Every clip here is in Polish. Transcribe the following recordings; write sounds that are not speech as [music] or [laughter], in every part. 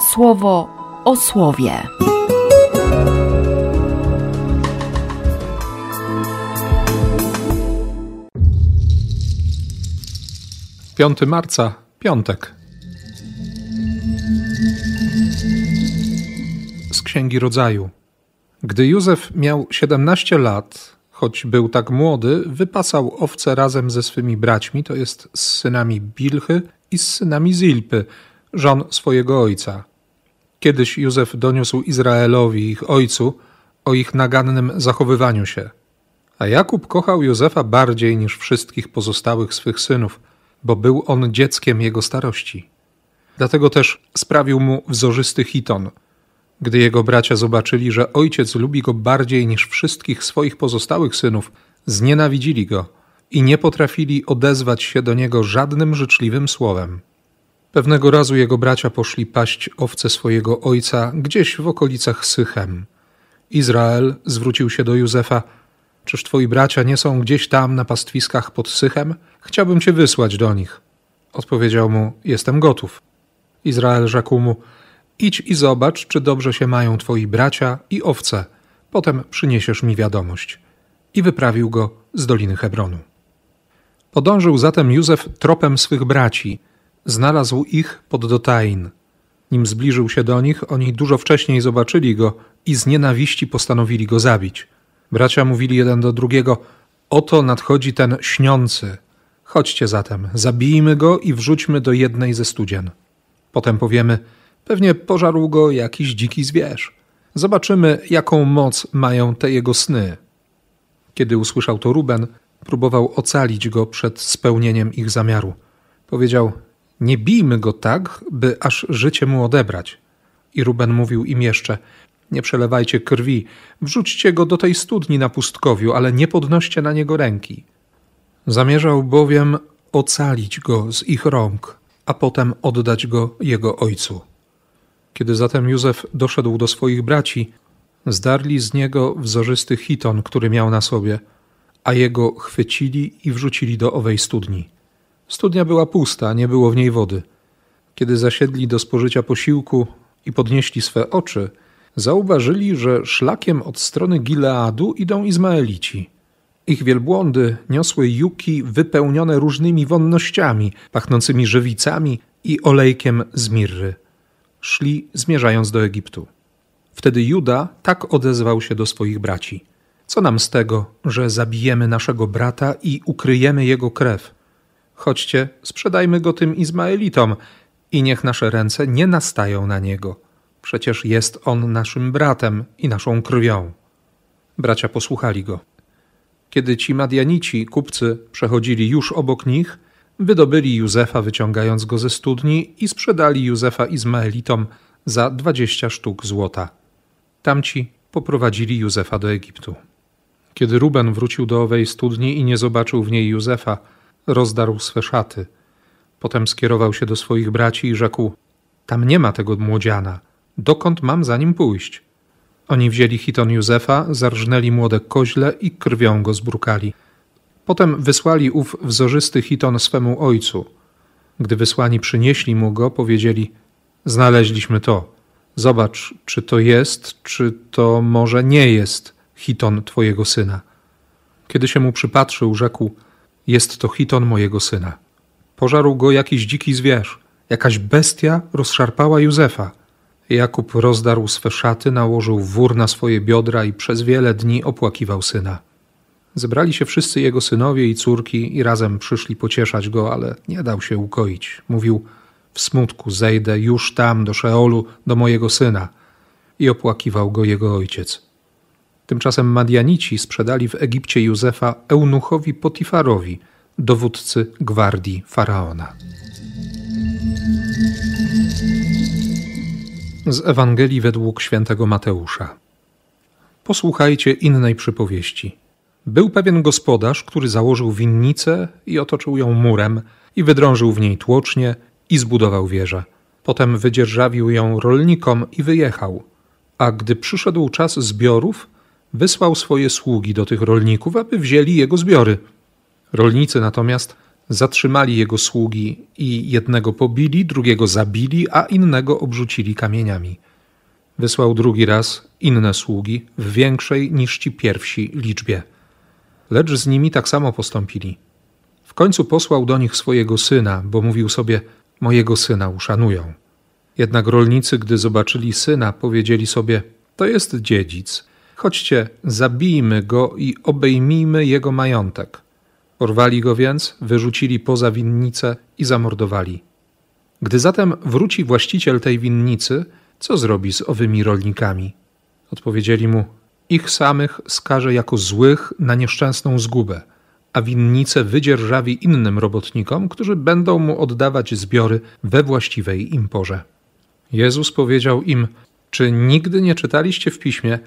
słowo o słowie. 5 marca, piątek. Z Księgi Rodzaju. Gdy Józef miał 17 lat, choć był tak młody, wypasał owce razem ze swymi braćmi, to jest z synami Bilchy i z synami Zilpy, żon swojego ojca. Kiedyś Józef doniósł Izraelowi, ich ojcu, o ich nagannym zachowywaniu się. A Jakub kochał Józefa bardziej niż wszystkich pozostałych swych synów – bo był on dzieckiem jego starości. Dlatego też sprawił mu wzorzysty hiton. Gdy jego bracia zobaczyli, że ojciec lubi go bardziej niż wszystkich swoich pozostałych synów, znienawidzili go i nie potrafili odezwać się do niego żadnym życzliwym słowem. Pewnego razu jego bracia poszli paść owce swojego ojca gdzieś w okolicach Sychem. Izrael zwrócił się do Józefa – Czyż twoi bracia nie są gdzieś tam na pastwiskach pod Sychem? Chciałbym cię wysłać do nich. Odpowiedział mu: Jestem gotów. Izrael rzekł mu: Idź i zobacz, czy dobrze się mają twoi bracia i owce. Potem przyniesiesz mi wiadomość. I wyprawił go z doliny Hebronu. Podążył zatem Józef tropem swych braci. Znalazł ich pod Dotain. Nim zbliżył się do nich, oni dużo wcześniej zobaczyli go i z nienawiści postanowili go zabić. Bracia mówili jeden do drugiego: Oto nadchodzi ten śniący. Chodźcie zatem, zabijmy go i wrzućmy do jednej ze studzien. Potem powiemy: Pewnie pożarł go jakiś dziki zwierz. Zobaczymy, jaką moc mają te jego sny. Kiedy usłyszał to Ruben, próbował ocalić go przed spełnieniem ich zamiaru. Powiedział: Nie bijmy go tak, by aż życie mu odebrać. I Ruben mówił im jeszcze: nie przelewajcie krwi, wrzućcie go do tej studni na pustkowiu, ale nie podnoście na niego ręki. Zamierzał bowiem ocalić go z ich rąk, a potem oddać go jego ojcu. Kiedy zatem Józef doszedł do swoich braci, zdarli z niego wzorzysty chiton, który miał na sobie, a jego chwycili i wrzucili do owej studni. Studnia była pusta, nie było w niej wody. Kiedy zasiedli do spożycia posiłku i podnieśli swe oczy, zauważyli, że szlakiem od strony Gileadu idą Izmaelici. Ich wielbłądy niosły juki wypełnione różnymi wonnościami, pachnącymi żywicami i olejkiem z mirry. Szli zmierzając do Egiptu. Wtedy Juda tak odezwał się do swoich braci. Co nam z tego, że zabijemy naszego brata i ukryjemy jego krew? Chodźcie, sprzedajmy go tym Izmaelitom i niech nasze ręce nie nastają na niego Przecież jest on naszym bratem i naszą krwią. Bracia posłuchali go. Kiedy ci Madianici, kupcy, przechodzili już obok nich, wydobyli Józefa, wyciągając go ze studni i sprzedali Józefa Izmaelitom za dwadzieścia sztuk złota. Tamci poprowadzili Józefa do Egiptu. Kiedy Ruben wrócił do owej studni i nie zobaczył w niej Józefa, rozdarł swe szaty. Potem skierował się do swoich braci i rzekł: Tam nie ma tego młodziana dokąd mam za nim pójść? Oni wzięli hiton Józefa, zarżnęli młode koźle i krwią go zbrukali. Potem wysłali ów wzorzysty hiton swemu ojcu. Gdy wysłani przynieśli mu go, powiedzieli: Znaleźliśmy to. Zobacz, czy to jest, czy to może nie jest hiton twojego syna. Kiedy się mu przypatrzył, rzekł: Jest to hiton mojego syna. Pożarł go jakiś dziki zwierz, jakaś bestia rozszarpała Józefa. Jakub rozdarł swe szaty, nałożył wór na swoje biodra i przez wiele dni opłakiwał syna. Zebrali się wszyscy jego synowie i córki i razem przyszli pocieszać go, ale nie dał się ukoić. Mówił: W smutku zejdę już tam do Szeolu do mojego syna. I opłakiwał go jego ojciec. Tymczasem Madianici sprzedali w Egipcie Józefa eunuchowi Potifarowi, dowódcy gwardii faraona. Z Ewangelii według świętego Mateusza. Posłuchajcie innej przypowieści. Był pewien gospodarz, który założył winnicę i otoczył ją murem, i wydrążył w niej tłocznie i zbudował wieżę. Potem wydzierżawił ją rolnikom i wyjechał. A gdy przyszedł czas zbiorów, wysłał swoje sługi do tych rolników, aby wzięli jego zbiory. Rolnicy natomiast Zatrzymali jego sługi i jednego pobili, drugiego zabili, a innego obrzucili kamieniami. Wysłał drugi raz inne sługi w większej niż ci pierwsi liczbie. Lecz z nimi tak samo postąpili. W końcu posłał do nich swojego syna, bo mówił sobie: Mojego syna uszanują. Jednak rolnicy, gdy zobaczyli syna, powiedzieli sobie: To jest dziedzic. Chodźcie, zabijmy go i obejmijmy jego majątek. Porwali go więc, wyrzucili poza winnicę i zamordowali. Gdy zatem wróci właściciel tej winnicy, co zrobi z owymi rolnikami? Odpowiedzieli mu: Ich samych skaże jako złych na nieszczęsną zgubę, a winnicę wydzierżawi innym robotnikom, którzy będą mu oddawać zbiory we właściwej im porze. Jezus powiedział im: Czy nigdy nie czytaliście w piśmie,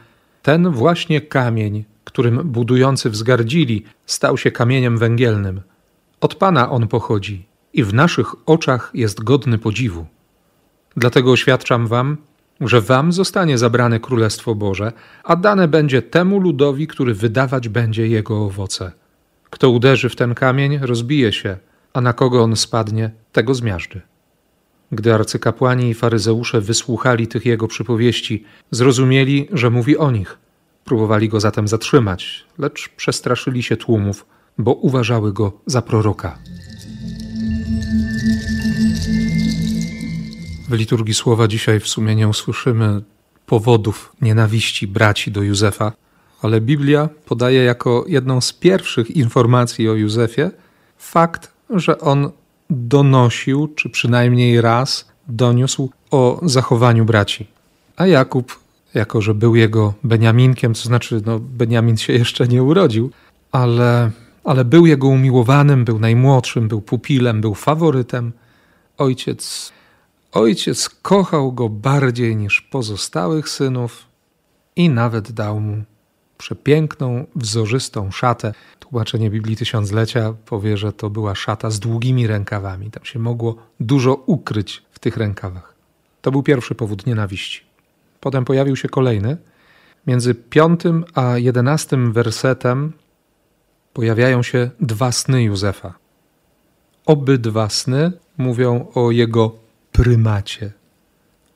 ten właśnie kamień, którym budujący wzgardzili, stał się kamieniem węgielnym. Od Pana on pochodzi i w naszych oczach jest godny podziwu. Dlatego oświadczam wam, że wam zostanie zabrane Królestwo Boże, a dane będzie temu ludowi, który wydawać będzie jego owoce. Kto uderzy w ten kamień, rozbije się, a na kogo on spadnie, tego zmiażdży. Gdy arcykapłani i faryzeusze wysłuchali tych jego przypowieści, zrozumieli, że mówi o nich. Próbowali go zatem zatrzymać, lecz przestraszyli się tłumów, bo uważały go za proroka. W liturgii słowa dzisiaj w sumie nie usłyszymy powodów nienawiści braci do Józefa, ale Biblia podaje jako jedną z pierwszych informacji o Józefie fakt, że on donosił, czy przynajmniej raz doniósł o zachowaniu braci. A Jakub, jako że był jego Beniaminkiem, to znaczy no, Beniamin się jeszcze nie urodził, ale, ale był jego umiłowanym, był najmłodszym, był pupilem, był faworytem. Ojciec, ojciec kochał go bardziej niż pozostałych synów i nawet dał mu przepiękną, wzorzystą szatę. Tłumaczenie Biblii Tysiąclecia powie, że to była szata z długimi rękawami. Tam się mogło dużo ukryć w tych rękawach. To był pierwszy powód nienawiści. Potem pojawił się kolejny. Między piątym a jedenastym wersetem pojawiają się dwa sny Józefa. Obydwa sny mówią o jego prymacie.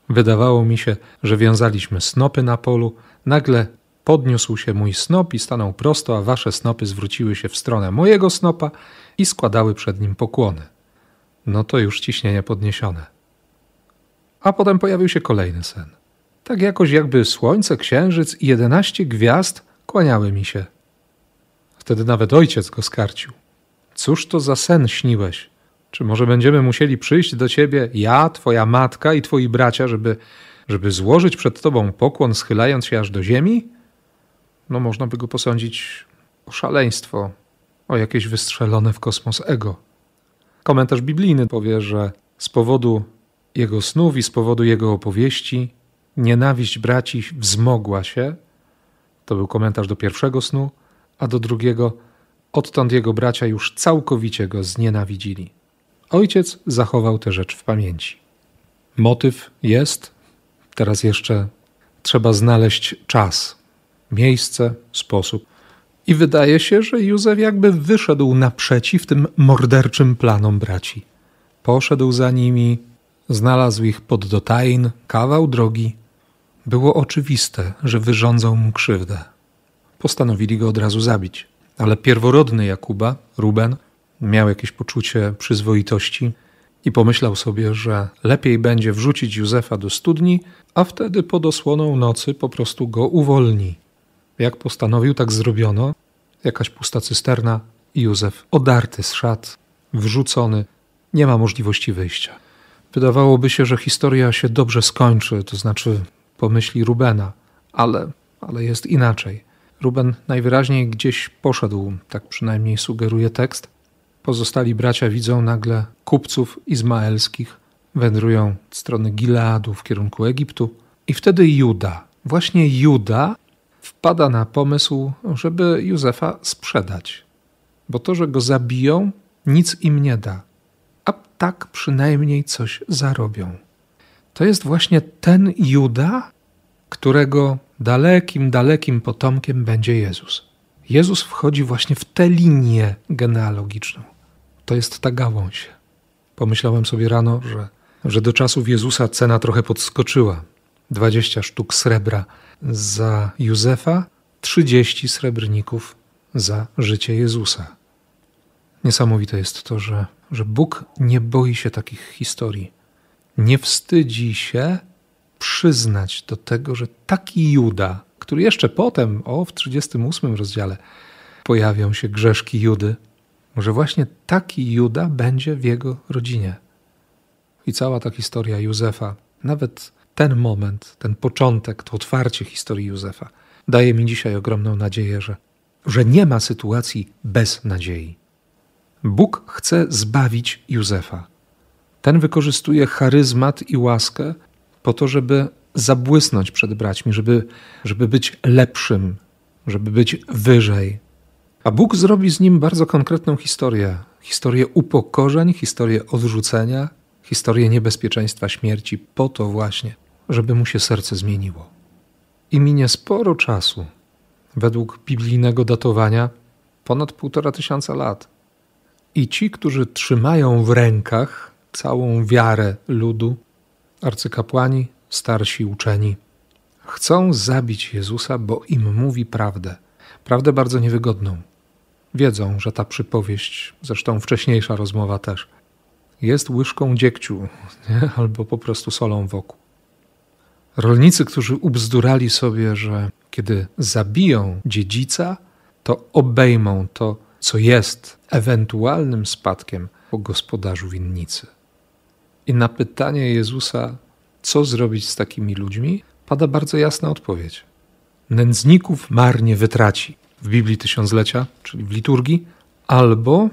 Wydawało mi się, że wiązaliśmy snopy na polu, nagle Podniósł się mój snop i stanął prosto, a wasze snopy zwróciły się w stronę mojego snopa i składały przed nim pokłony. No to już ciśnienie podniesione. A potem pojawił się kolejny sen. Tak jakoś jakby słońce, księżyc i jedenaście gwiazd kłaniały mi się. Wtedy nawet ojciec go skarcił. Cóż to za sen śniłeś? Czy może będziemy musieli przyjść do ciebie, ja, twoja matka i twoi bracia, żeby, żeby złożyć przed tobą pokłon, schylając się aż do ziemi? No można by go posądzić o szaleństwo, o jakieś wystrzelone w kosmos ego. Komentarz biblijny powie, że z powodu jego snów i z powodu jego opowieści nienawiść braci wzmogła się. To był komentarz do pierwszego snu, a do drugiego odtąd jego bracia już całkowicie go znienawidzili. Ojciec zachował tę rzecz w pamięci. Motyw jest, teraz jeszcze trzeba znaleźć czas, miejsce, sposób. I wydaje się, że Józef jakby wyszedł naprzeciw tym morderczym planom braci. Poszedł za nimi, znalazł ich pod Dotain, kawał drogi. Było oczywiste, że wyrządzą mu krzywdę. Postanowili go od razu zabić. Ale pierworodny Jakuba, Ruben, miał jakieś poczucie przyzwoitości i pomyślał sobie, że lepiej będzie wrzucić Józefa do studni, a wtedy pod osłoną nocy po prostu go uwolni. Jak postanowił, tak zrobiono. Jakaś pusta cysterna i Józef odarty z szat, wrzucony, nie ma możliwości wyjścia. Wydawałoby się, że historia się dobrze skończy, to znaczy pomyśli Rubena, ale, ale jest inaczej. Ruben najwyraźniej gdzieś poszedł, tak przynajmniej sugeruje tekst. Pozostali bracia widzą nagle kupców izmaelskich, wędrują w stronę Gileadu w kierunku Egiptu. I wtedy Juda, właśnie Juda wpada na pomysł, żeby Józefa sprzedać, bo to, że go zabiją, nic im nie da, a tak przynajmniej coś zarobią. To jest właśnie ten Juda, którego dalekim, dalekim potomkiem będzie Jezus. Jezus wchodzi właśnie w tę linię genealogiczną. to jest ta gałąź. Pomyślałem sobie rano, że, że do czasów Jezusa cena trochę podskoczyła. 20 sztuk srebra za Józefa, 30 srebrników za życie Jezusa. Niesamowite jest to, że, że Bóg nie boi się takich historii. Nie wstydzi się przyznać do tego, że taki Juda, który jeszcze potem, o w 38 rozdziale, pojawią się grzeszki Judy, że właśnie taki Juda będzie w jego rodzinie. I cała ta historia Józefa, nawet ten moment, ten początek, to otwarcie historii Józefa, daje mi dzisiaj ogromną nadzieję, że, że nie ma sytuacji bez nadziei. Bóg chce zbawić Józefa. Ten wykorzystuje charyzmat i łaskę po to, żeby zabłysnąć przed braćmi, żeby, żeby być lepszym, żeby być wyżej. A Bóg zrobi z nim bardzo konkretną historię. Historię upokorzeń, historię odrzucenia, historię niebezpieczeństwa śmierci, po to właśnie, żeby mu się serce zmieniło. I minie sporo czasu, według biblijnego datowania ponad półtora tysiąca lat. I ci, którzy trzymają w rękach całą wiarę ludu, arcykapłani, starsi uczeni, chcą zabić Jezusa, bo im mówi prawdę. Prawdę bardzo niewygodną. Wiedzą, że ta przypowieść, zresztą wcześniejsza rozmowa też, jest łyżką dziegciu nie? [laughs] albo po prostu solą wokół. Rolnicy, którzy ubzdurali sobie, że kiedy zabiją dziedzica, to obejmą to, co jest ewentualnym spadkiem po gospodarzu winnicy. I na pytanie Jezusa, co zrobić z takimi ludźmi, pada bardzo jasna odpowiedź. Nędzników marnie wytraci w Biblii Tysiąclecia, czyli w liturgii, albo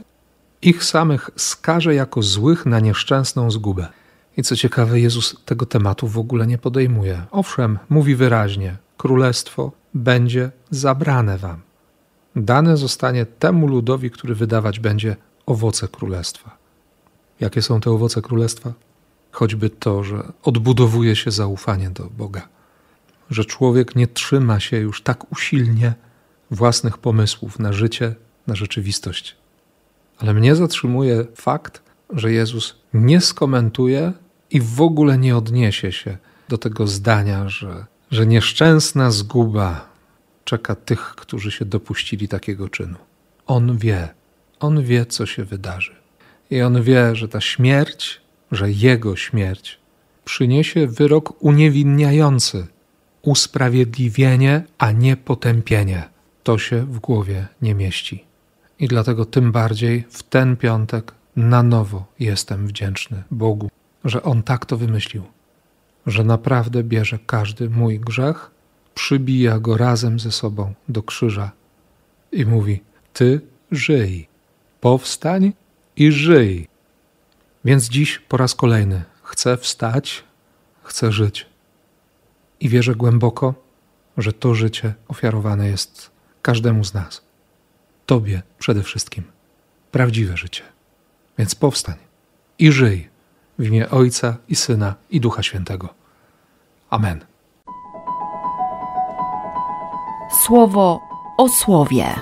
ich samych skaże jako złych na nieszczęsną zgubę. I co ciekawe, Jezus tego tematu w ogóle nie podejmuje. Owszem, mówi wyraźnie: Królestwo będzie zabrane wam. Dane zostanie temu ludowi, który wydawać będzie owoce królestwa. Jakie są te owoce królestwa? Choćby to, że odbudowuje się zaufanie do Boga, że człowiek nie trzyma się już tak usilnie własnych pomysłów na życie, na rzeczywistość. Ale mnie zatrzymuje fakt, że Jezus nie skomentuje i w ogóle nie odniesie się do tego zdania, że, że nieszczęsna zguba czeka tych, którzy się dopuścili takiego czynu. On wie, on wie, co się wydarzy. I on wie, że ta śmierć, że jego śmierć przyniesie wyrok uniewinniający, usprawiedliwienie, a nie potępienie. To się w głowie nie mieści. I dlatego tym bardziej w ten piątek na nowo jestem wdzięczny Bogu, że On tak to wymyślił, że naprawdę bierze każdy mój grzech, przybija go razem ze sobą do krzyża i mówi: Ty żyj, powstań i żyj. Więc dziś po raz kolejny chcę wstać, chcę żyć. I wierzę głęboko, że to życie ofiarowane jest każdemu z nas. Tobie przede wszystkim. Prawdziwe życie. Więc powstań i żyj w imię Ojca i Syna i Ducha Świętego. Amen. Słowo o słowie.